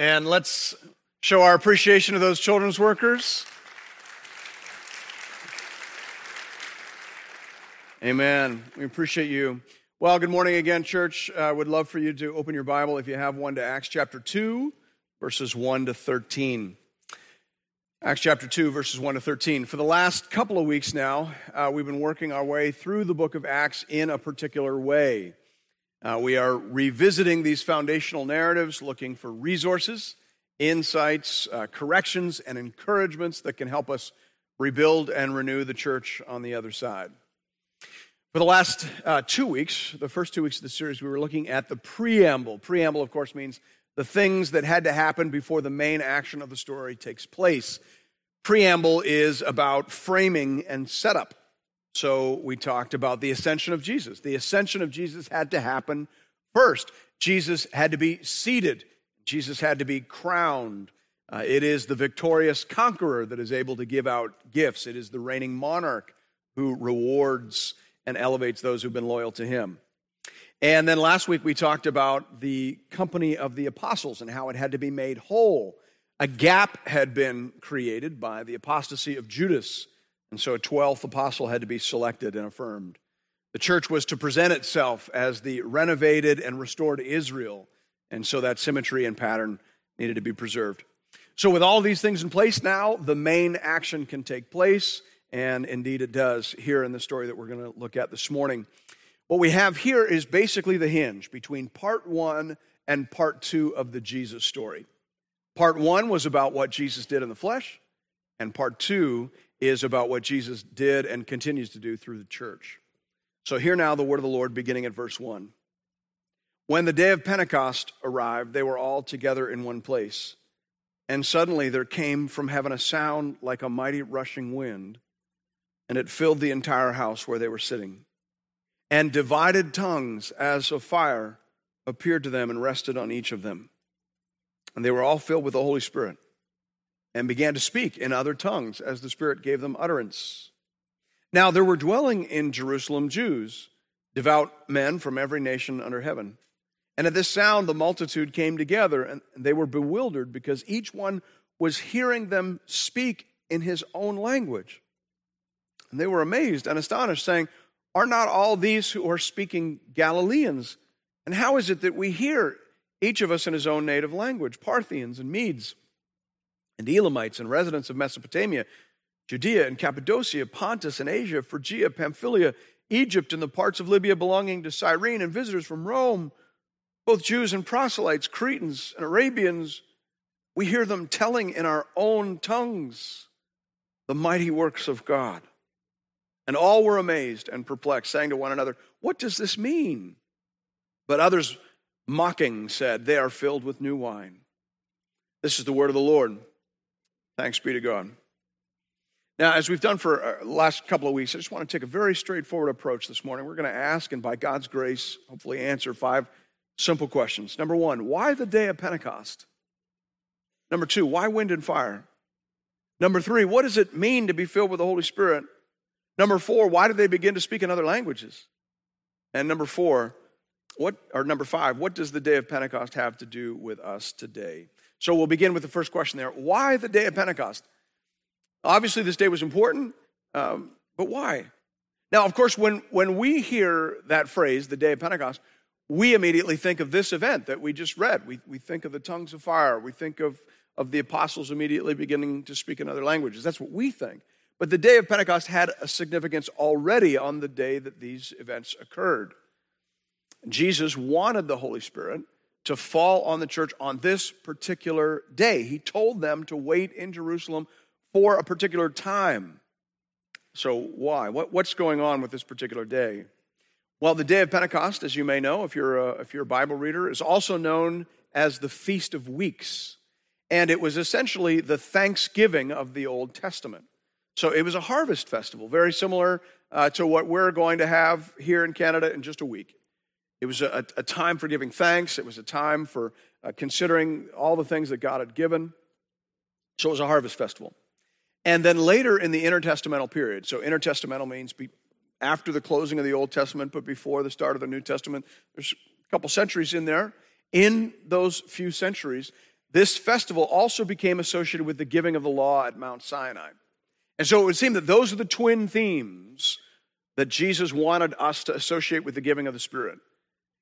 And let's show our appreciation of those children's workers. Amen. We appreciate you. Well, good morning again, church. I uh, would love for you to open your Bible, if you have one, to Acts chapter 2, verses 1 to 13. Acts chapter 2, verses 1 to 13. For the last couple of weeks now, uh, we've been working our way through the book of Acts in a particular way. Uh, we are revisiting these foundational narratives, looking for resources, insights, uh, corrections, and encouragements that can help us rebuild and renew the church on the other side. For the last uh, two weeks, the first two weeks of the series, we were looking at the preamble. Preamble, of course, means the things that had to happen before the main action of the story takes place. Preamble is about framing and setup. So we talked about the ascension of Jesus. The ascension of Jesus had to happen first. Jesus had to be seated, Jesus had to be crowned. Uh, it is the victorious conqueror that is able to give out gifts, it is the reigning monarch who rewards and elevates those who've been loyal to him. And then last week we talked about the company of the apostles and how it had to be made whole. A gap had been created by the apostasy of Judas and so a 12th apostle had to be selected and affirmed. The church was to present itself as the renovated and restored Israel. And so that symmetry and pattern needed to be preserved. So, with all these things in place now, the main action can take place. And indeed, it does here in the story that we're going to look at this morning. What we have here is basically the hinge between part one and part two of the Jesus story. Part one was about what Jesus did in the flesh, and part two is about what Jesus did and continues to do through the church. So, hear now the word of the Lord beginning at verse 1. When the day of Pentecost arrived, they were all together in one place. And suddenly there came from heaven a sound like a mighty rushing wind, and it filled the entire house where they were sitting. And divided tongues as of fire appeared to them and rested on each of them. And they were all filled with the Holy Spirit and began to speak in other tongues as the Spirit gave them utterance. Now there were dwelling in Jerusalem Jews, devout men from every nation under heaven. And at this sound, the multitude came together, and they were bewildered because each one was hearing them speak in his own language. And they were amazed and astonished, saying, Are not all these who are speaking Galileans? And how is it that we hear each of us in his own native language, Parthians and Medes? And Elamites and residents of Mesopotamia, Judea and Cappadocia, Pontus and Asia, Phrygia, Pamphylia, Egypt, and the parts of Libya belonging to Cyrene, and visitors from Rome, both Jews and proselytes, Cretans and Arabians. We hear them telling in our own tongues the mighty works of God. And all were amazed and perplexed, saying to one another, What does this mean? But others, mocking, said, They are filled with new wine. This is the word of the Lord. Thanks be to God. Now, as we've done for the uh, last couple of weeks, I just want to take a very straightforward approach this morning. We're going to ask, and by God's grace, hopefully answer five simple questions. Number one, why the day of Pentecost? Number two, why wind and fire? Number three, what does it mean to be filled with the Holy Spirit? Number four, why did they begin to speak in other languages? And number four, what or number five, what does the day of Pentecost have to do with us today? So we'll begin with the first question there. Why the day of Pentecost? Obviously, this day was important, um, but why? Now, of course, when, when we hear that phrase, the day of Pentecost, we immediately think of this event that we just read. We, we think of the tongues of fire. We think of, of the apostles immediately beginning to speak in other languages. That's what we think. But the day of Pentecost had a significance already on the day that these events occurred. Jesus wanted the Holy Spirit to fall on the church on this particular day. He told them to wait in Jerusalem for a particular time. So, why? What, what's going on with this particular day? Well, the day of Pentecost, as you may know, if you're, a, if you're a Bible reader, is also known as the Feast of Weeks. And it was essentially the Thanksgiving of the Old Testament. So it was a harvest festival, very similar uh, to what we're going to have here in Canada in just a week. It was a, a time for giving thanks, it was a time for uh, considering all the things that God had given. So it was a harvest festival. And then later in the intertestamental period, so intertestamental means be, after the closing of the Old Testament, but before the start of the New Testament, there's a couple centuries in there. In those few centuries, this festival also became associated with the giving of the law at Mount Sinai. And so it would seem that those are the twin themes that Jesus wanted us to associate with the giving of the Spirit.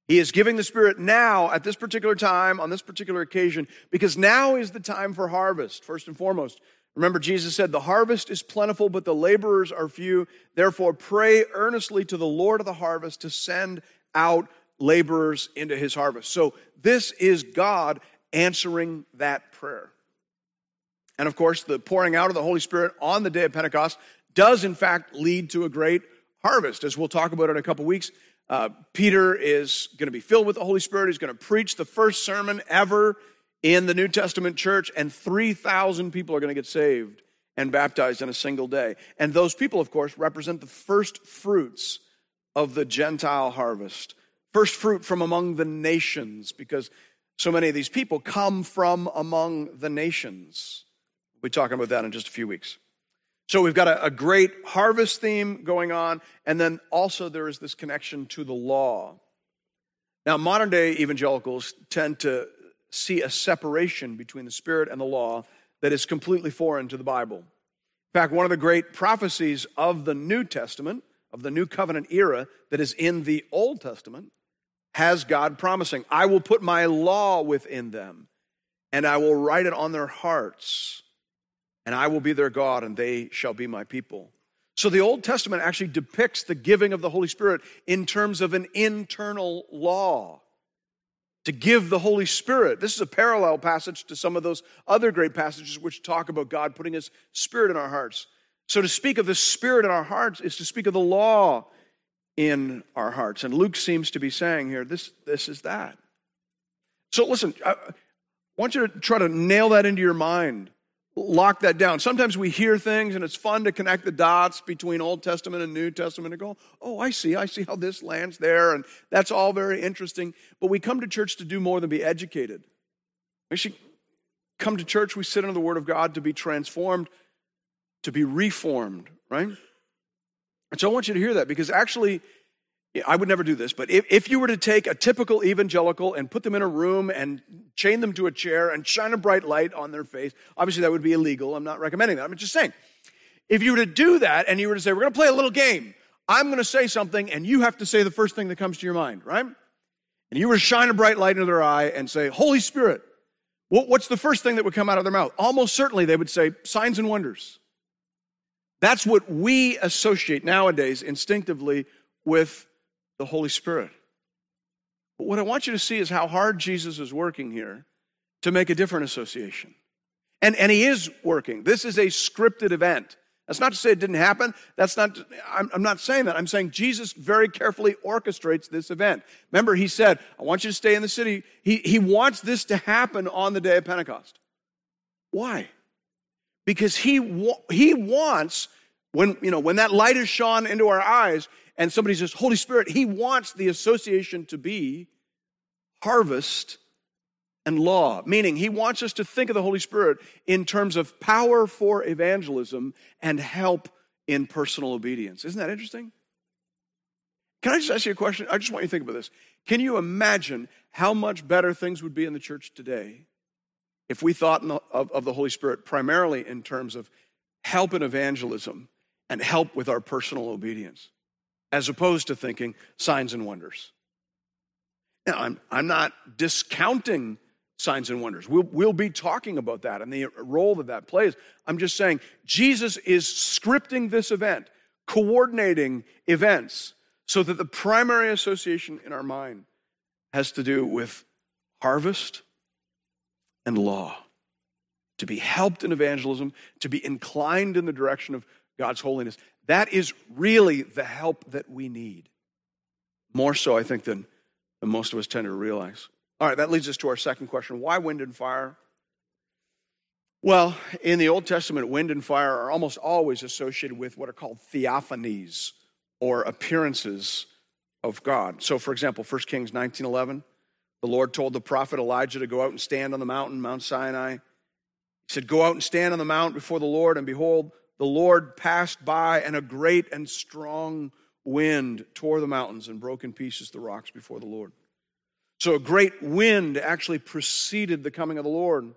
He is giving the Spirit now at this particular time, on this particular occasion, because now is the time for harvest, first and foremost. Remember, Jesus said, The harvest is plentiful, but the laborers are few. Therefore, pray earnestly to the Lord of the harvest to send out laborers into his harvest. So, this is God answering that prayer. And of course, the pouring out of the Holy Spirit on the day of Pentecost does, in fact, lead to a great harvest. As we'll talk about in a couple weeks, uh, Peter is going to be filled with the Holy Spirit. He's going to preach the first sermon ever in the New Testament church, and 3,000 people are going to get saved and baptized in a single day. And those people, of course, represent the first fruits of the Gentile harvest. First fruit from among the nations, because so many of these people come from among the nations. We'll be talking about that in just a few weeks. So we've got a, a, great harvest theme going on, and then also there is this connection to the law. Now, modern day evangelicals tend to see a separation between the Spirit and the law that is completely foreign to the Bible. In fact, one of the great prophecies of the New Testament, of the New Covenant era, that is in the Old Testament, has God promising, I will put my law within them, and I will write it on their hearts, and I will be their God, and they shall be my people. So the Old Testament actually depicts the giving of the Holy Spirit in terms of an internal law to give the Holy Spirit. This is a parallel passage to some of those other great passages which talk about God putting His Spirit in our hearts. So to speak of the Spirit in our hearts is to speak of the law in our hearts. And Luke seems to be saying here, this, this is that. So listen, I want you to try to nail that into your mind lock that down. Sometimes we hear things and it's fun to connect the dots between Old Testament and New Testament and go, oh, I see, I see how this lands there, and that's all very interesting. But we come to church to do more than be educated. We should come to church, we sit under the Word of God to be transformed, to be reformed, right? And so I want you to hear that because actually, I would never do this, but if, if you were to take a typical evangelical and put them in a room and chain them to a chair and shine a bright light on their face, obviously that would be illegal. I'm not recommending that. I'm just saying. If you were to do that and you were to say, we're going to play a little game, I'm going to say something and you have to say the first thing that comes to your mind, right? And you were to shine a bright light into their eye and say, Holy Spirit, what's the first thing that would come out of their mouth? Almost certainly they would say, signs and wonders. That's what we associate nowadays instinctively with the Holy Spirit. But what I want you to see is how hard Jesus is working here to make a different association. And, and he is working. This is a scripted event. That's not to say it didn't happen. That's not, I'm, I'm not saying that. I'm saying Jesus very carefully orchestrates this event. Remember, he said, I want you to stay in the city. He, he wants this to happen on the day of Pentecost. Why? Because he, wa- he wants, when, you know, when that light is shone into our eyes, and somebody says, Holy Spirit, he wants the association to be harvest and law, meaning he wants us to think of the Holy Spirit in terms of power for evangelism and help in personal obedience. Isn't that interesting? Can I just ask you a question? I just want you to think about this. Can you imagine how much better things would be in the church today if we thought of, of the Holy Spirit primarily in terms of help in evangelism and help with our personal obedience? As opposed to thinking signs and wonders. Now, I'm, I'm not discounting signs and wonders. We'll, we'll be talking about that and the role that that plays. I'm just saying Jesus is scripting this event, coordinating events, so that the primary association in our mind has to do with harvest and law. To be helped in evangelism, to be inclined in the direction of God's holiness. That is really the help that we need. More so, I think, than, than most of us tend to realize. All right, that leads us to our second question why wind and fire? Well, in the Old Testament, wind and fire are almost always associated with what are called theophanies or appearances of God. So, for example, 1 Kings 19:11, the Lord told the prophet Elijah to go out and stand on the mountain, Mount Sinai. He said, Go out and stand on the mount before the Lord, and behold, the Lord passed by, and a great and strong wind tore the mountains and broke in pieces the rocks before the Lord. So a great wind actually preceded the coming of the Lord.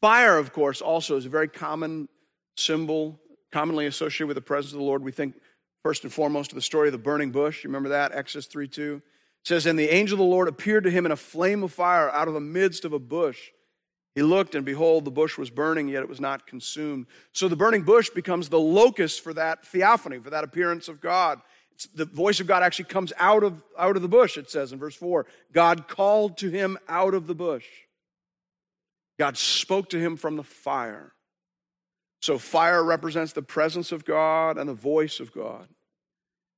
Fire, of course, also is a very common symbol, commonly associated with the presence of the Lord. We think first and foremost of the story of the burning bush. You remember that? Exodus 3 2. It says, And the angel of the Lord appeared to him in a flame of fire out of the midst of a bush. He looked, and behold, the bush was burning, yet it was not consumed. So the burning bush becomes the locus for that theophany, for that appearance of God. It's, the voice of God actually comes out of, out of the bush, it says in verse 4. God called to him out of the bush. God spoke to him from the fire. So fire represents the presence of God and the voice of God.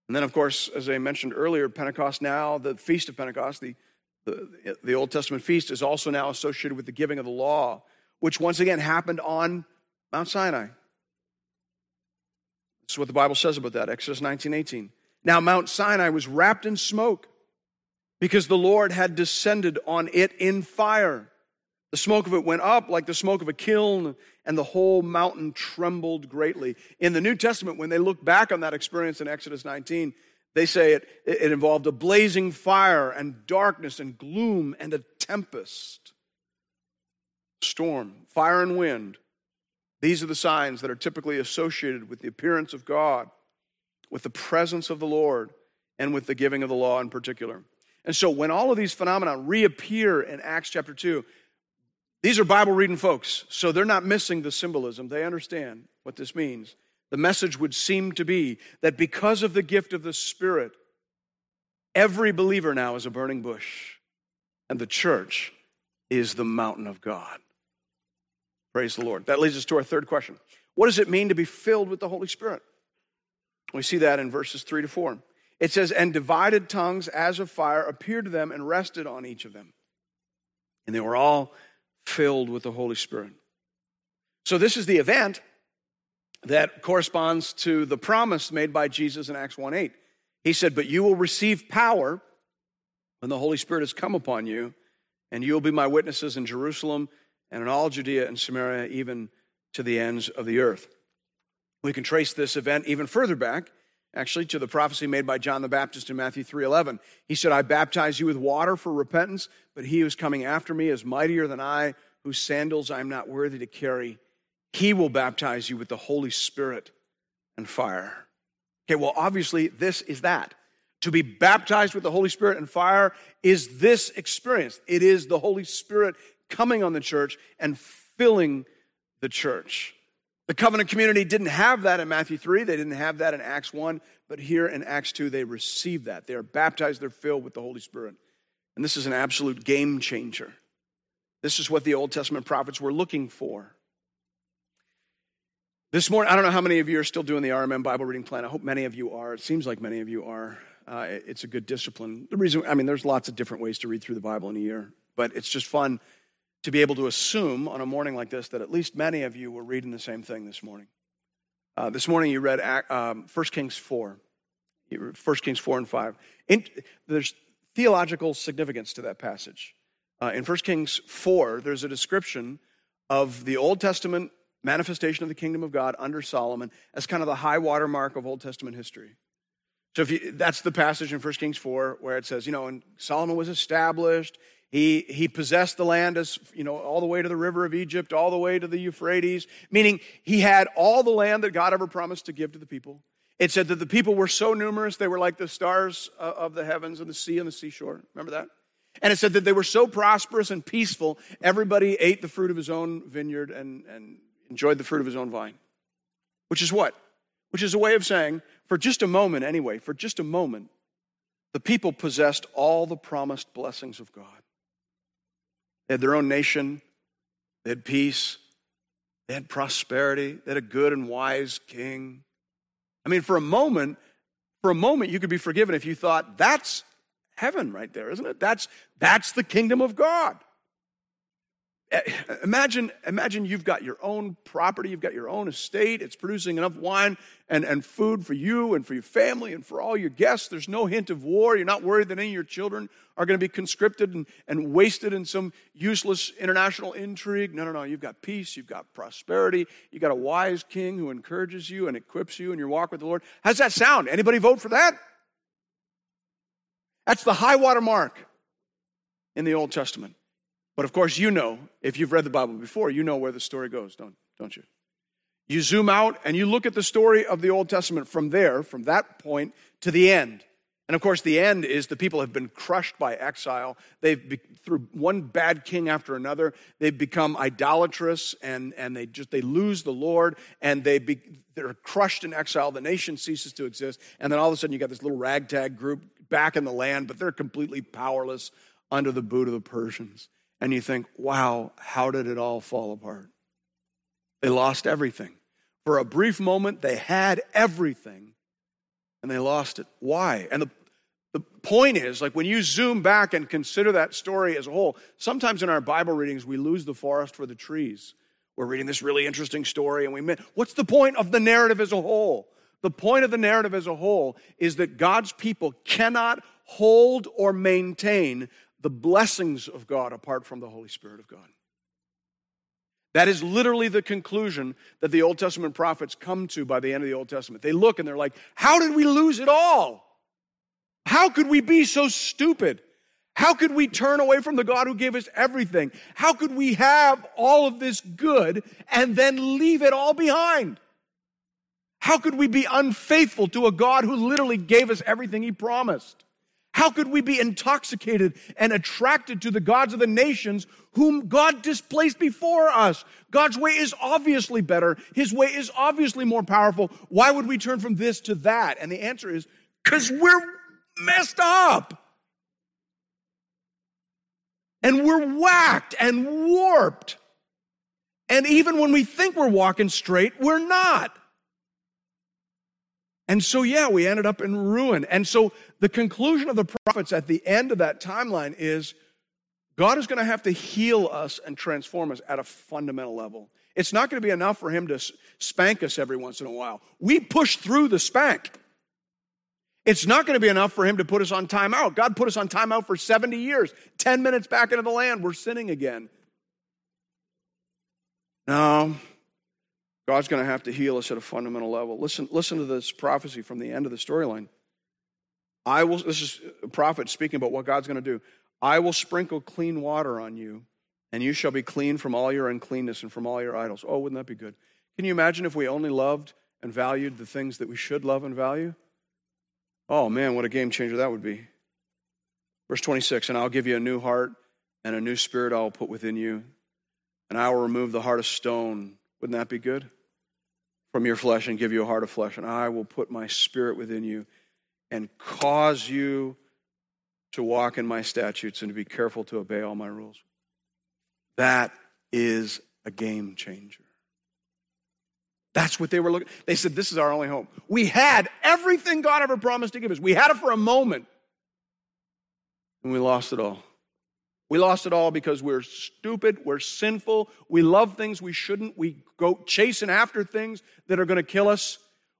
And then, of course, as I mentioned earlier, Pentecost now, the Feast of Pentecost, the, the, the Old Testament feast, is also now associated with the giving of the law, which once again happened on Mount Sinai. This is what the Bible says about that, Exodus 19 18. Now, Mount Sinai was wrapped in smoke because the Lord had descended on it in fire. The smoke of it went up like the smoke of a kiln, and the whole mountain trembled greatly. In the New Testament, when they look back on that experience in Exodus 19, they say it, it involved a blazing fire and darkness and gloom and a tempest. Storm, fire and wind. These are the signs that are typically associated with the appearance of God with the presence of the Lord and with the giving of the law in particular. And so when all of these phenomena reappear in Acts chapter 2, these are Bible reading folks, so they're not missing the symbolism. They understand what this means. The message would seem to be that because of the gift of the Spirit, every believer now is a burning bush, and the church is the mountain of God. Praise the Lord. That leads us to our third question What does it mean to be filled with the Holy Spirit? We see that in verses 3 to 4. It says, And divided tongues as of fire appeared to them and rested on each of them. And they were all filled with the Holy Spirit. So, this is the event that corresponds to the promise made by Jesus in Acts 1 8. He said, But you will receive power when the Holy Spirit has come upon you, and you will be my witnesses in Jerusalem and in all Judea and Samaria, even to the ends of the earth. We can trace this event even further back, actually, to the prophecy made by John the Baptist in Matthew 3:11. He said, "I baptize you with water for repentance, but he who's coming after me is mightier than I, whose sandals I am not worthy to carry. He will baptize you with the Holy Spirit and fire." Okay, well, obviously, this is that. To be baptized with the Holy Spirit and fire is this experience. It is the Holy Spirit coming on the church and filling the church. The covenant community didn't have that in Matthew 3. They didn't have that in Acts 1. But here in Acts 2, they receive that. They are baptized, they're filled with the Holy Spirit. And this is an absolute game changer. This is what the Old Testament prophets were looking for. This morning, I don't know how many of you are still doing the RMM Bible reading plan. I hope many of you are. It seems like many of you are. Uh, it's a good discipline. The reason, I mean, there's lots of different ways to read through the Bible in a year, but it's just fun to be able to assume on a morning like this that at least many of you were reading the same thing this morning. Uh, this morning you read um, 1 Kings 4. 1 Kings 4 and 5. In, there's theological significance to that passage. Uh, in 1 Kings 4, there's a description of the Old Testament manifestation of the kingdom of God under Solomon as kind of the high watermark of Old Testament history. So if you, that's the passage in 1 Kings 4 where it says, you know, and Solomon was established, he, he possessed the land as, you know, all the way to the river of Egypt, all the way to the Euphrates, meaning he had all the land that God ever promised to give to the people. It said that the people were so numerous, they were like the stars uh, of the heavens and the sea and the seashore. Remember that? And it said that they were so prosperous and peaceful, everybody ate the fruit of his own vineyard and, and enjoyed the fruit of his own vine. Which is what? Which is a way of saying, for just a moment anyway, for just a moment, the people possessed all the promised blessings of God. They had their own nation, they had peace, they had prosperity, they had a good and wise king. I mean, for a moment, for a moment, you could be forgiven if you thought, that's heaven right there, isn't it? That's, that's the kingdom of God. Imagine, imagine you've got your own property, you've got your own estate, it's producing enough wine and, and food for you and for your family and for all your guests. There's no hint of war. You're not worried that any of your children are going to be conscripted and, and wasted in some useless international intrigue. No, no, no. You've got peace, you've got prosperity, you've got a wise king who encourages you and equips you in your walk with the Lord. How's that sound? Anybody vote for that? That's the high water mark in the Old Testament. But of course, you know, if you've read the Bible before, you know where the story goes, don't, don't you? You zoom out and you look at the story of the Old Testament from there, from that point to the end. And of course, the end is the people have been crushed by exile. They've, through one bad king after another, they've become idolatrous and, and they just, they lose the Lord and they be, they're crushed in exile. The nation ceases to exist. And then all of a sudden you got this little ragtag group back in the land, but they're completely powerless under the boot of the Persians. And you think, wow, how did it all fall apart? They lost everything. For a brief moment, they had everything and they lost it. Why? And the, the point is, like when you zoom back and consider that story as a whole, sometimes in our Bible readings, we lose the forest for the trees. We're reading this really interesting story, and we miss what's the point of the narrative as a whole? The point of the narrative as a whole is that God's people cannot hold or maintain the blessings of God apart from the Holy Spirit of God. That is literally the conclusion that the Old Testament prophets come to by the end of the Old Testament. They look and they're like, How did we lose it all? How could we be so stupid? How could we turn away from the God who gave us everything? How could we have all of this good and then leave it all behind? How could we be unfaithful to a God who literally gave us everything he promised? How could we be intoxicated and attracted to the gods of the nations whom God displaced before us? God's way is obviously better. His way is obviously more powerful. Why would we turn from this to that? And the answer is because we're messed up. And we're whacked and warped. And even when we think we're walking straight, we're not. And so, yeah, we ended up in ruin. And so, the conclusion of the prophets at the end of that timeline is God is going to have to heal us and transform us at a fundamental level. It's not going to be enough for Him to spank us every once in a while. We push through the spank. It's not going to be enough for Him to put us on timeout. God put us on timeout for 70 years. 10 minutes back into the land, we're sinning again. No, God's going to have to heal us at a fundamental level. Listen, listen to this prophecy from the end of the storyline. I will, this is a prophet speaking about what God's going to do. I will sprinkle clean water on you, and you shall be clean from all your uncleanness and from all your idols. Oh, wouldn't that be good? Can you imagine if we only loved and valued the things that we should love and value? Oh, man, what a game changer that would be. Verse 26 And I'll give you a new heart, and a new spirit I will put within you, and I will remove the heart of stone wouldn't that be good? From your flesh and give you a heart of flesh, and I will put my spirit within you and cause you to walk in my statutes and to be careful to obey all my rules. That is a game changer. That's what they were looking. They said, This is our only hope. We had everything God ever promised to give us. We had it for a moment, and we lost it all. We lost it all because we're stupid, we're sinful, we love things we shouldn't, we go chasing after things that are going to kill us.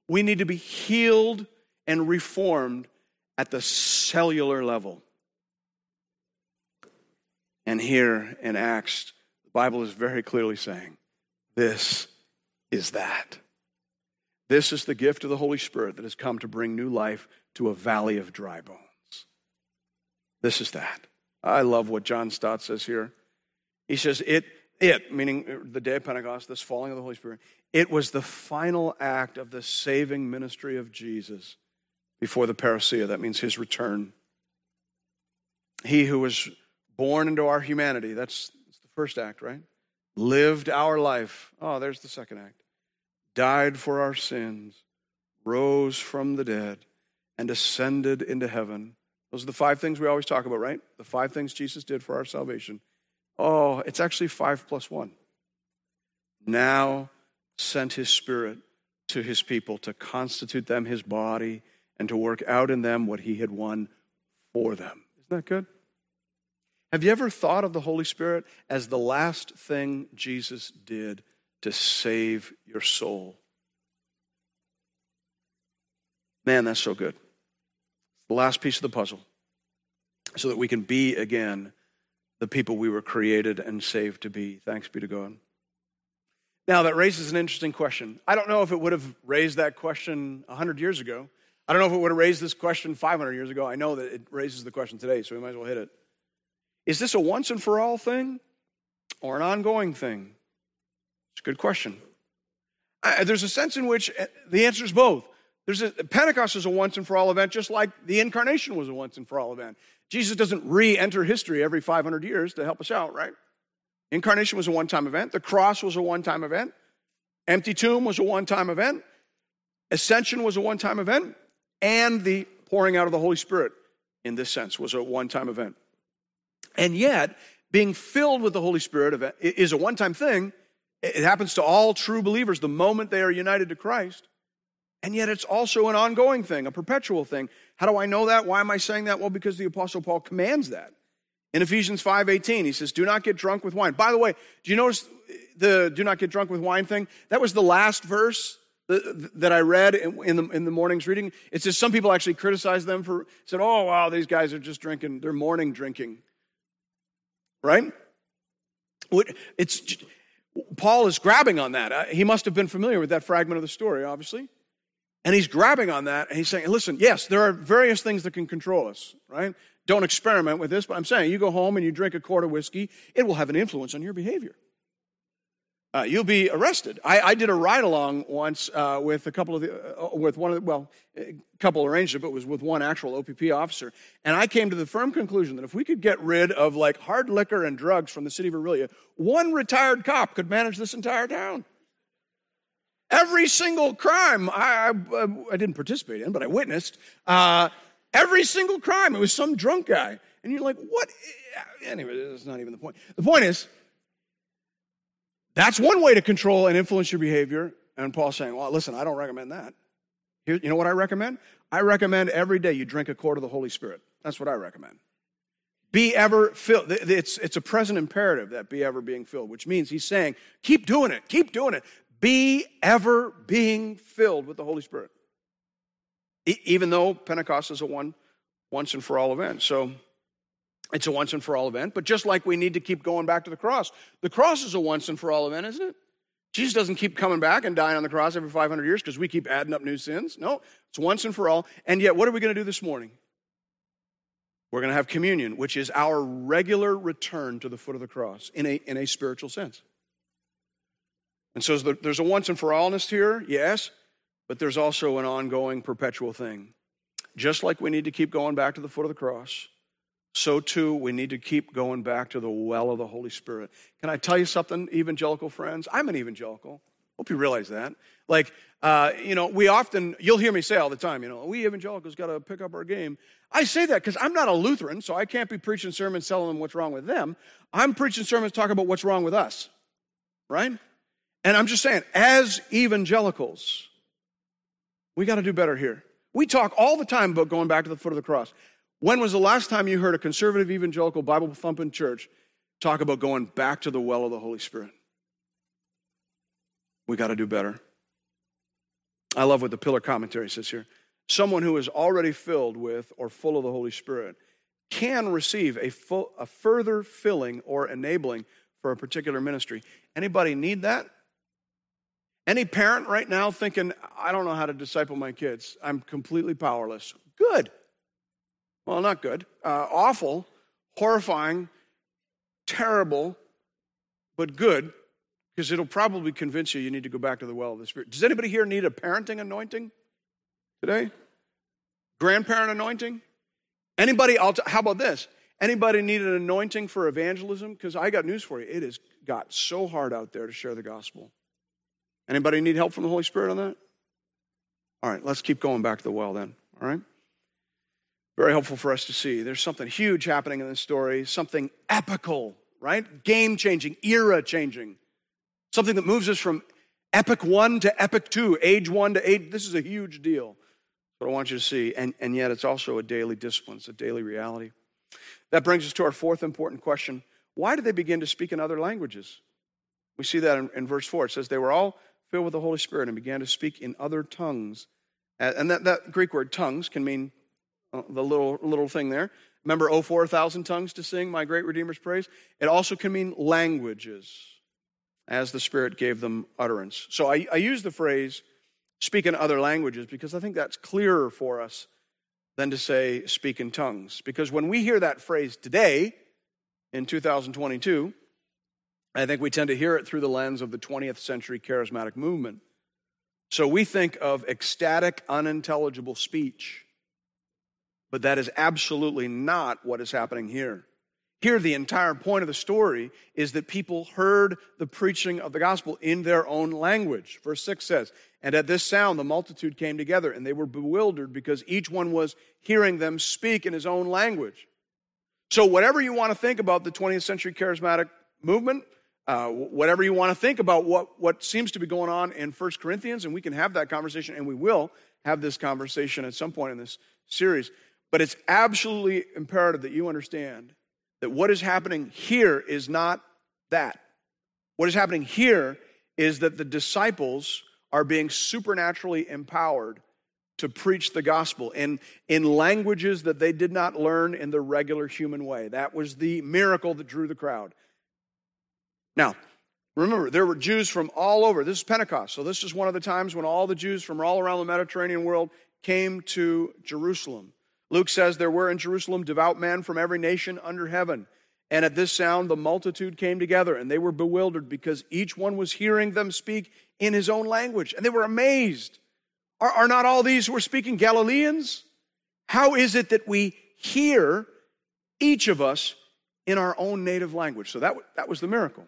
We need to be healed and reformed at the cellular level. And here in Acts, the Bible is very clearly saying, this is that. This is the gift of the Holy Spirit that has come to bring new life to a valley of dry bones. This is that. I love what John Stott says here. He says, It, it, meaning the day of Pentecost, this falling of the Holy Spirit, it was the final act of the saving ministry of Jesus before the parousia. That means his return. He who was born into our humanity, that's, that's the first act, right? Lived our life. Oh, there's the second act. Died for our sins, rose from the dead, and ascended into heaven those are the five things we always talk about, right? The five things Jesus did for our salvation. Oh, it's actually five plus one. Now sent his spirit to his people to constitute them his body and to work out in them what he had won for them. Isn't that good? Have you ever thought of the Holy Spirit as the last thing Jesus did to save your soul? Man, that's so good the last piece of the puzzle, so that we can be again the people we were created and saved to be. Thanks be to God. Now, that raises an interesting question. I don't know if it would have raised that question 100 years ago. I don't know if it would have raised this question 500 years ago. I know that it raises the question today, so we might as well hit it. Is this a once and for all thing or an ongoing thing? It's a good question. Uh, there's a sense in which uh, the answer is both. There's a, Pentecost is a once and for all event, just like the incarnation was a once and for all event. Jesus doesn't re enter history every 500 years to help us out, right? Incarnation was a one time event. The cross was a one time event. Empty tomb was a one time event. Ascension was a one time event. And the pouring out of the Holy Spirit, in this sense, was a one time event. And yet, being filled with the Holy Spirit is a one time thing. It happens to all true believers the moment they are united to Christ. And yet, it's also an ongoing thing, a perpetual thing. How do I know that? Why am I saying that? Well, because the Apostle Paul commands that. In Ephesians 5:18, he says, "Do not get drunk with wine." By the way, do you notice the "do not get drunk with wine" thing? That was the last verse that I read in the, in the morning's reading. It says some people actually criticized them for said, "Oh, wow, these guys are just drinking. They're morning drinking." Right? It's Paul is grabbing on that. Uh, he must have been familiar with that fragment of the story, obviously. And he's grabbing on that and he's saying, listen, yes, there are various things that can control us, right? Don't experiment with this, but I'm saying you go home and you drink a quart of whiskey, it will have an influence on your behavior. Uh, you'll be arrested. I, I did a ride along once uh, with a couple of the, uh, with one of the, well, a couple arranged it, but it was with one actual OPP officer. And I came to the firm conclusion that if we could get rid of like hard liquor and drugs from the city of Orillia, one retired cop could manage this entire town. Every single crime I, I, I didn't participate in, but I witnessed. Uh, Every single crime, it was some drunk guy. And you're like, what? Anyway, that's not even the point. The point is, that's one way to control and influence your behavior. And Paul's saying, well, listen, I don't recommend that. Here, you know what I recommend? I recommend every day you drink a quart of the Holy Spirit. That's what I recommend. Be ever filled. It's, it's a present imperative that be ever being filled, which means he's saying, keep doing it, keep doing it. Be ever being filled with the Holy Spirit even though Pentecost is a one, once and for all event. So it's a once and for all event. But just like we need to keep going back to the cross, the cross is a once and for all event, isn't it? Jesus doesn't keep coming back and dying on the cross every 500 years because we keep adding up new sins. No, it's once and for all. And yet, what are we going to do this morning? We're going to have communion, which is our regular return to the foot of the cross in a, in a spiritual sense. And so there's a once and for allness here, yes but there's also an ongoing, perpetual thing. Just like we need to keep going back to the foot of the cross, so too we need to keep going back to the well of the Holy Spirit. Can I tell you something, evangelical friends? I'm an evangelical. Hope you realize that. Like, uh, you know, we often, you'll hear me say all the time, you know, we evangelicals got to pick up our game. I say that because I'm not a Lutheran, so I can't be preaching sermons telling them what's wrong with them. I'm preaching sermons talking about what's wrong with us, right? And I'm just saying, as evangelicals, we got to do better here. We talk all the time about going back to the foot of the cross. When was the last time you heard a conservative evangelical Bible thumping church talk about going back to the well of the Holy Spirit? We got to do better. I love what the pillar commentary says here. Someone who is already filled with or full of the Holy Spirit can receive a, full, a further filling or enabling for a particular ministry. Anybody need that? Any parent right now thinking, I don't know how to disciple my kids, I'm completely powerless. Good. Well, not good. Uh, awful, horrifying, terrible, but good, because it'll probably convince you you need to go back to the well of the Spirit. Does anybody here need a parenting anointing today? Grandparent anointing? Anybody, I'll t- how about this? Anybody need an anointing for evangelism? Because I got news for you. It has got so hard out there to share the gospel. Anybody need help from the Holy Spirit on that? All right, let's keep going back to the well then. All right? Very helpful for us to see. There's something huge happening in this story, something epical, right? Game changing, era changing. Something that moves us from epic one to epic two, age one to age. This is a huge deal. What I want you to see. And, and yet it's also a daily discipline, it's a daily reality. That brings us to our fourth important question. Why did they begin to speak in other languages? We see that in, in verse 4. It says, They were all filled with the Holy Spirit and began to speak in other tongues. And that, that Greek word tongues can mean Uh, the little, little thing there. Remember, oh, 4,000 tongues to sing my great Redeemer's praise? It also can mean languages as the Spirit gave them utterance. So I, I use the phrase speak in other languages because I think that's clearer for us than to say speak in tongues. Because when we hear that phrase today, in 2022, I think we tend to hear it through the lens of the 20th century charismatic movement. So we think of ecstatic, unintelligible speech, but that is absolutely not what is happening here. Here, the entire point of the story is that people heard the preaching of the gospel in their own language. Verse 6 says, And at this sound, the multitude came together, and they were bewildered because each one was hearing them speak in his own language. So, whatever you want to think about the 20th century charismatic movement, uh, whatever you want to think about what, what seems to be going on in 1 Corinthians, and we can have that conversation, and we will have this conversation at some point in this series. But it's absolutely imperative that you understand that what is happening here is not that. What is happening here is that the disciples are being supernaturally empowered to preach the gospel in, in languages that they did not learn in the regular human way. That was the miracle that drew the crowd. Now, remember, there were Jews from all over. This is Pentecost. So, this is one of the times when all the Jews from all around the Mediterranean world came to Jerusalem. Luke says there were in Jerusalem devout men from every nation under heaven. And at this sound, the multitude came together, and they were bewildered because each one was hearing them speak in his own language. And they were amazed. Are, are not all these who are speaking Galileans? How is it that we hear each of us in our own native language? So that, that was the miracle.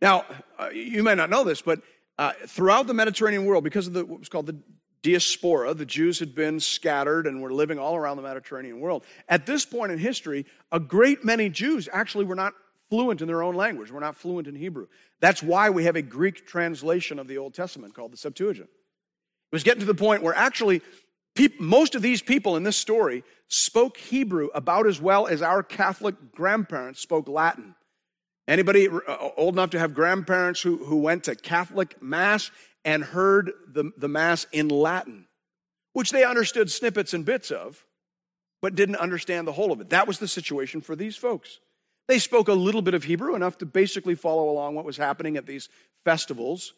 Now, uh, you may not know this, but uh, throughout the Mediterranean world, because of the, what was called the diaspora, the Jews had been scattered and were living all around the Mediterranean world. At this point in history, a great many Jews actually were not fluent in their own language, were not fluent in Hebrew. That's why we have a Greek translation of the Old Testament called the Septuagint. It was getting to the point where actually most of these people in this story spoke Hebrew about as well as our Catholic grandparents spoke Latin. Anybody uh, old enough to have grandparents who, who went to Catholic Mass and heard the, the Mass in Latin, which they understood snippets and bits of, but didn't understand the whole of it? That was the situation for these folks. They spoke a little bit of Hebrew, enough to basically follow along what was happening at these festivals,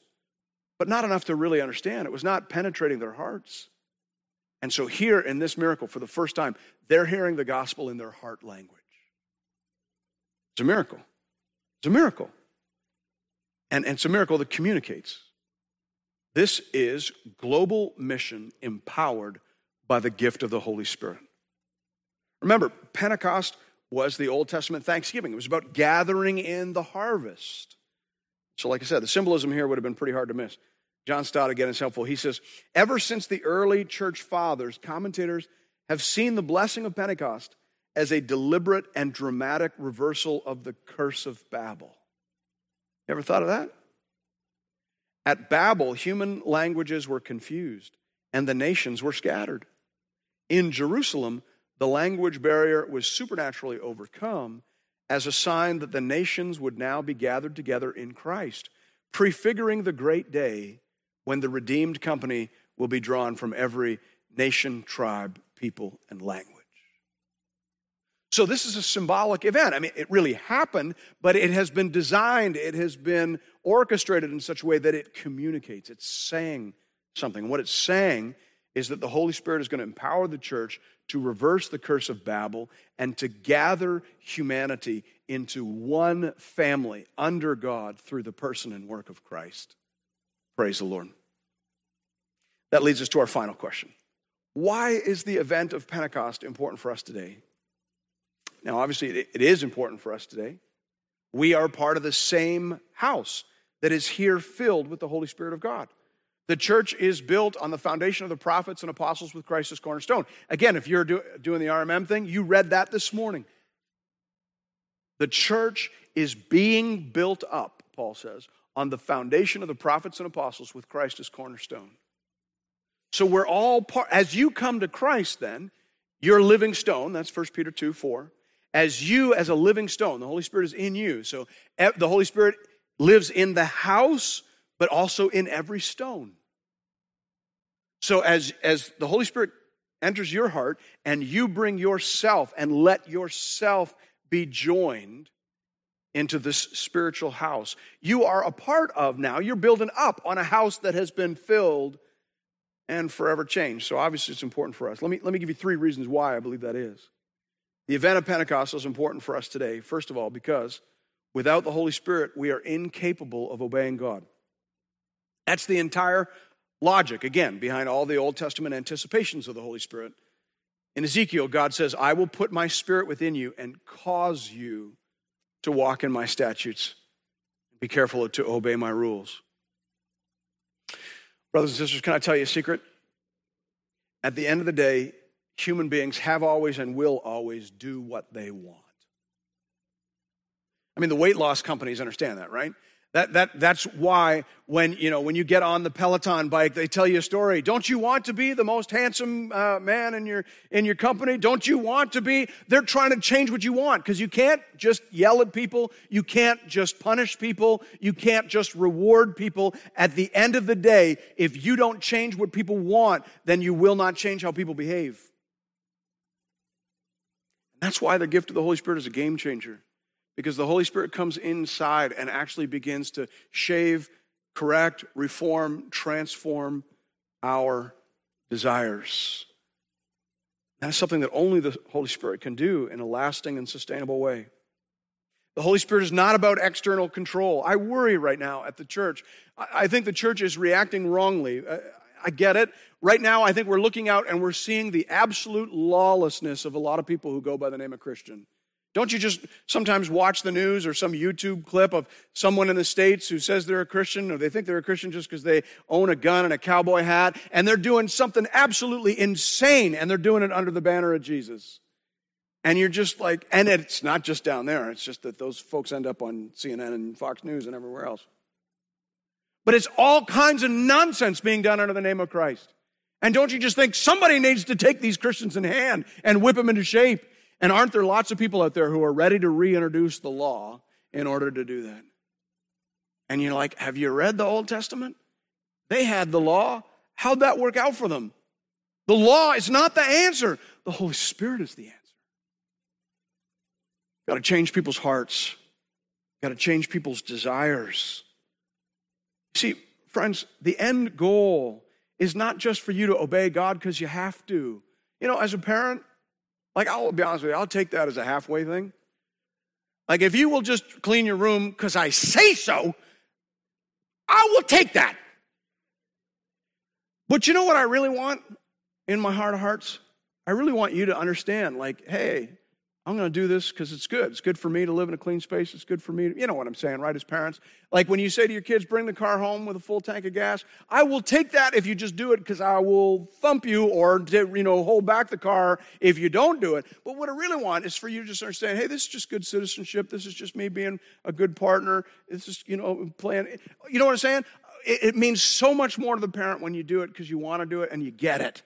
but not enough to really understand. It was not penetrating their hearts. And so, here in this miracle, for the first time, they're hearing the gospel in their heart language. It's a miracle. It's a miracle. And, and it's a miracle that communicates. This is global mission empowered by the gift of the Holy Spirit. Remember, Pentecost was the Old Testament Thanksgiving. It was about gathering in the harvest. So, like I said, the symbolism here would have been pretty hard to miss. John Stott again is helpful. He says, Ever since the early church fathers, commentators have seen the blessing of Pentecost as a deliberate and dramatic reversal of the curse of Babel. You ever thought of that? At Babel, human languages were confused and the nations were scattered. In Jerusalem, the language barrier was supernaturally overcome as a sign that the nations would now be gathered together in Christ, prefiguring the great day when the redeemed company will be drawn from every nation, tribe, people, and language. So, this is a symbolic event. I mean, it really happened, but it has been designed, it has been orchestrated in such a way that it communicates. It's saying something. What it's saying is that the Holy Spirit is going to empower the church to reverse the curse of Babel and to gather humanity into one family under God through the person and work of Christ. Praise the Lord. That leads us to our final question Why is the event of Pentecost important for us today? Now, obviously, it is important for us today. We are part of the same house that is here filled with the Holy Spirit of God. The church is built on the foundation of the prophets and apostles with Christ as cornerstone. Again, if you're do, doing the RMM thing, you read that this morning. The church is being built up, Paul says, on the foundation of the prophets and apostles with Christ as cornerstone. So we're all part, as you come to Christ, then, you're a living stone. That's 1 Peter 2 4 as you as a living stone. The Holy Spirit is in you. So the Holy Spirit lives in the house, but also in every stone. So as, as the Holy Spirit enters your heart and you bring yourself and let yourself be joined into this spiritual house, you are a part of now. You're building up on a house that has been filled and forever changed. So obviously it's important for us. Let me, let me give you three reasons why I believe that is. The event of Pentecost is important for us today, first of all, because without the Holy Spirit, we are incapable of obeying God. That's the entire logic, again, behind all the Old Testament anticipations of the Holy Spirit. In Ezekiel, God says, I will put my spirit within you and cause you to walk in my statutes. Be careful to obey my rules. Brothers and sisters, can I tell you a secret? At the end of the day, human beings have always and will always do what they want. I mean, the weight loss companies understand that, right? That, that, that's why when, you know, when you get on the Peloton bike, they tell you a story. Don't you want to be the most handsome uh, man in your, in your company? Don't you want to be? They're trying to change what you want because you can't just yell at people. You can't just punish people. You can't just reward people. At the end of the day, if you don't change what people want, then you will not change how people behave. That's why the gift of the Holy Spirit is a game changer because the Holy Spirit comes inside and actually begins to shave, correct, reform, transform our desires. That is something that only the Holy Spirit can do in a lasting and sustainable way. The Holy Spirit is not about external control. I worry right now at the church. I think the church is reacting wrongly. Uh, I get it. Right now, I think we're looking out and we're seeing the absolute lawlessness of a lot of people who go by the name of Christian. Don't you just sometimes watch the news or some YouTube clip of someone in the States who says they're a Christian or they think they're a Christian just because they own a gun and a cowboy hat and they're doing something absolutely insane and they're doing it under the banner of Jesus? And you're just like, and it's not just down there, it's just that those folks end up on CNN and Fox News and everywhere else. But it's all kinds of nonsense being done under the name of Christ. And don't you just think somebody needs to take these Christians in hand and whip them into shape and aren't there lots of people out there who are ready to reintroduce the law in order to do that? And you're like, have you read the Old Testament? They had the law. How'd that work out for them? The law is not the answer, the Holy Spirit is the answer. Got to change people's hearts, got to change people's desires. See, friends, the end goal is not just for you to obey God because you have to. You know, as a parent, like, I'll be honest with you, I'll take that as a halfway thing. Like, if you will just clean your room because I say so, I will take that. But you know what I really want in my heart of hearts? I really want you to understand, like, hey, I'm going to do this because it's good. It's good for me to live in a clean space. It's good for me. To, you know what I'm saying, right? As parents, like when you say to your kids, "Bring the car home with a full tank of gas," I will take that if you just do it because I will thump you or you know hold back the car if you don't do it. But what I really want is for you to just understand, hey, this is just good citizenship. This is just me being a good partner. This is you know playing. You know what I'm saying? It, it means so much more to the parent when you do it because you want to do it and you get it.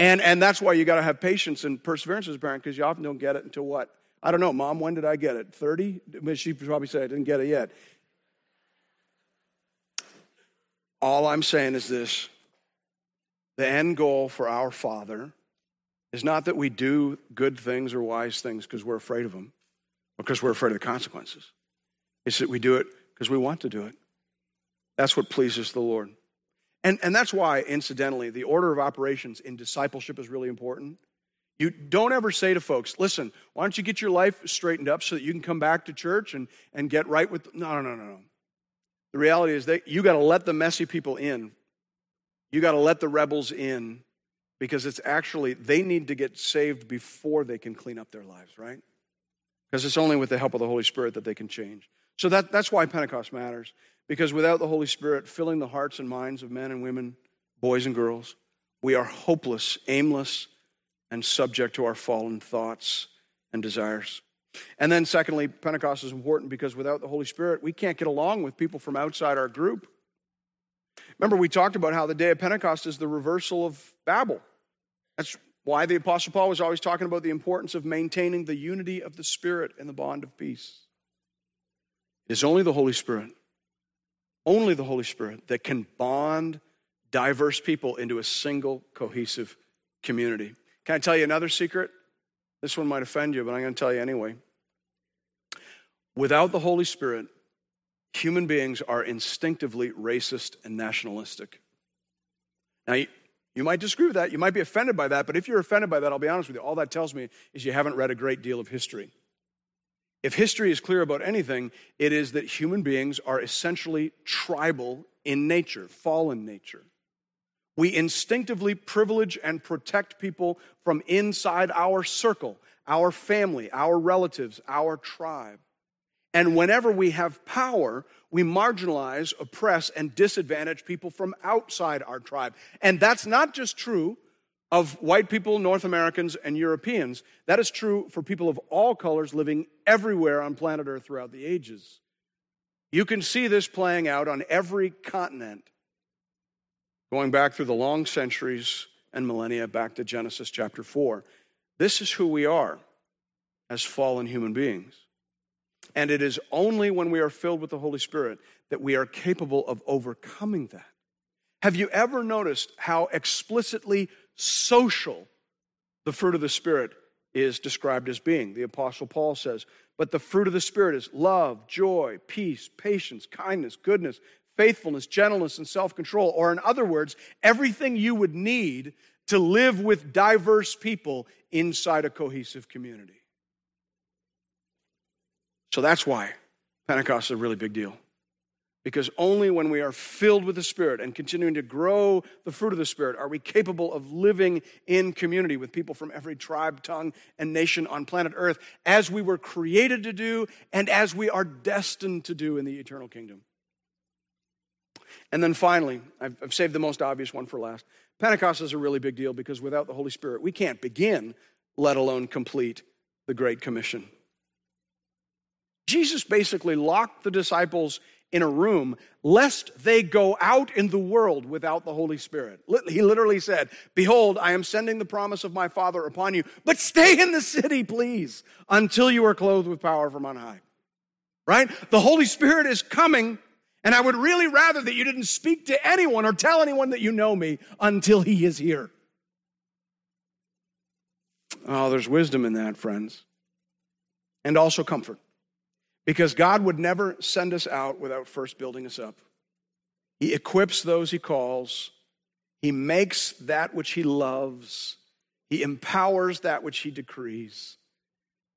And, and that's why you got to have patience and perseverance as a parent because you often don't get it until what? I don't know, mom, when did I get it? 30? She probably said I didn't get it yet. All I'm saying is this the end goal for our Father is not that we do good things or wise things because we're afraid of them, because we're afraid of the consequences. It's that we do it because we want to do it. That's what pleases the Lord. And, and that's why, incidentally, the order of operations in discipleship is really important. You don't ever say to folks, listen, why don't you get your life straightened up so that you can come back to church and, and get right with. No, no, no, no, no. The reality is that you got to let the messy people in. You got to let the rebels in because it's actually, they need to get saved before they can clean up their lives, right? Because it's only with the help of the Holy Spirit that they can change. So that, that's why Pentecost matters. Because without the Holy Spirit filling the hearts and minds of men and women, boys and girls, we are hopeless, aimless, and subject to our fallen thoughts and desires. And then, secondly, Pentecost is important because without the Holy Spirit, we can't get along with people from outside our group. Remember, we talked about how the day of Pentecost is the reversal of Babel. That's why the Apostle Paul was always talking about the importance of maintaining the unity of the Spirit and the bond of peace. Is only the Holy Spirit only the Holy Spirit that can bond diverse people into a single cohesive community. Can I tell you another secret? This one might offend you, but I'm going to tell you anyway. Without the Holy Spirit, human beings are instinctively racist and nationalistic. Now, You might disagree with that. You might be offended by that. But if you're offended by that, I'll be honest with you. All that tells me is you haven't read a great deal of history. If history is clear about anything, it is that human beings are essentially tribal in nature, fallen nature. We instinctively privilege and protect people from inside our circle, our family, our relatives, our tribe. And whenever we have power, we marginalize, oppress, and disadvantage people from outside our tribe. And that's not just true of white people, North Americans, and Europeans. That is true for people of all colors living everywhere on planet Earth throughout the ages. You can see this playing out on every continent, going back through the long centuries and millennia back to Genesis chapter 4. This is who we are as fallen human beings. And it is only when we are filled with the Holy Spirit that we are capable of overcoming that. Have you ever noticed how explicitly social the fruit of the Spirit is described as being? The Apostle Paul says, But the fruit of the Spirit is love, joy, peace, patience, kindness, goodness, faithfulness, gentleness, and self control. Or, in other words, everything you would need to live with diverse people inside a cohesive community. So that's why Pentecost is a really big deal. Because only when we are filled with the Spirit and continuing to grow the fruit of the Spirit are we capable of living in community with people from every tribe, tongue, and nation on planet Earth as we were created to do and as we are destined to do in the eternal kingdom. And then finally, I've, I've saved the most obvious one for last. Pentecost is a really big deal because without the Holy Spirit, we can't begin, let alone complete, the Great Commission. Jesus basically locked the disciples in a room lest they go out in the world without the Holy Spirit. He literally said, Behold, I am sending the promise of my Father upon you, but stay in the city, please, until you are clothed with power from on high. Right? The Holy Spirit is coming, and I would really rather that you didn't speak to anyone or tell anyone that you know me until He is here. Oh, there's wisdom in that, friends, and also comfort. Because God would never send us out without first building us up. He equips those He calls, He makes that which He loves, He empowers that which He decrees.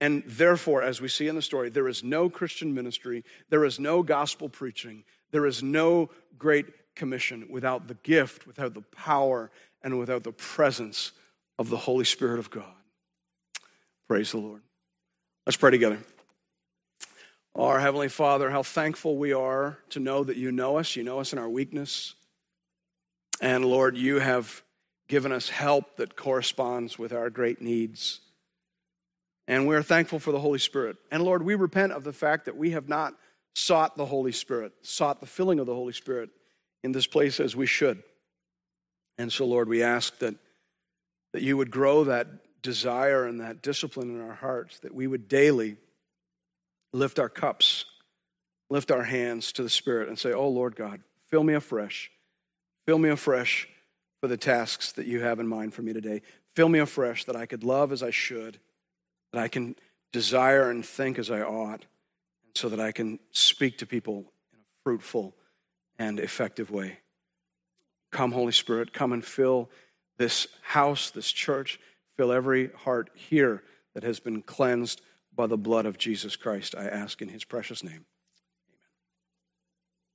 And therefore, as we see in the story, there is no Christian ministry, there is no gospel preaching, there is no great commission without the gift, without the power, and without the presence of the Holy Spirit of God. Praise the Lord. Let's pray together. Our Heavenly Father, how thankful we are to know that you know us. You know us in our weakness. And Lord, you have given us help that corresponds with our great needs. And we're thankful for the Holy Spirit. And Lord, we repent of the fact that we have not sought the Holy Spirit, sought the filling of the Holy Spirit in this place as we should. And so, Lord, we ask that, that you would grow that desire and that discipline in our hearts, that we would daily lift our cups, lift our hands to the Spirit and say, Oh Lord God, fill me afresh. Fill me afresh for the tasks that you have in mind for me today. Fill me afresh that I could love as I should, that I can desire and think as I ought, and so that I can speak to people in a fruitful and effective way. Come, Holy Spirit, come and fill this house, this church, fill every heart here that has been cleansed by the blood of Jesus Christ, I ask in his precious name.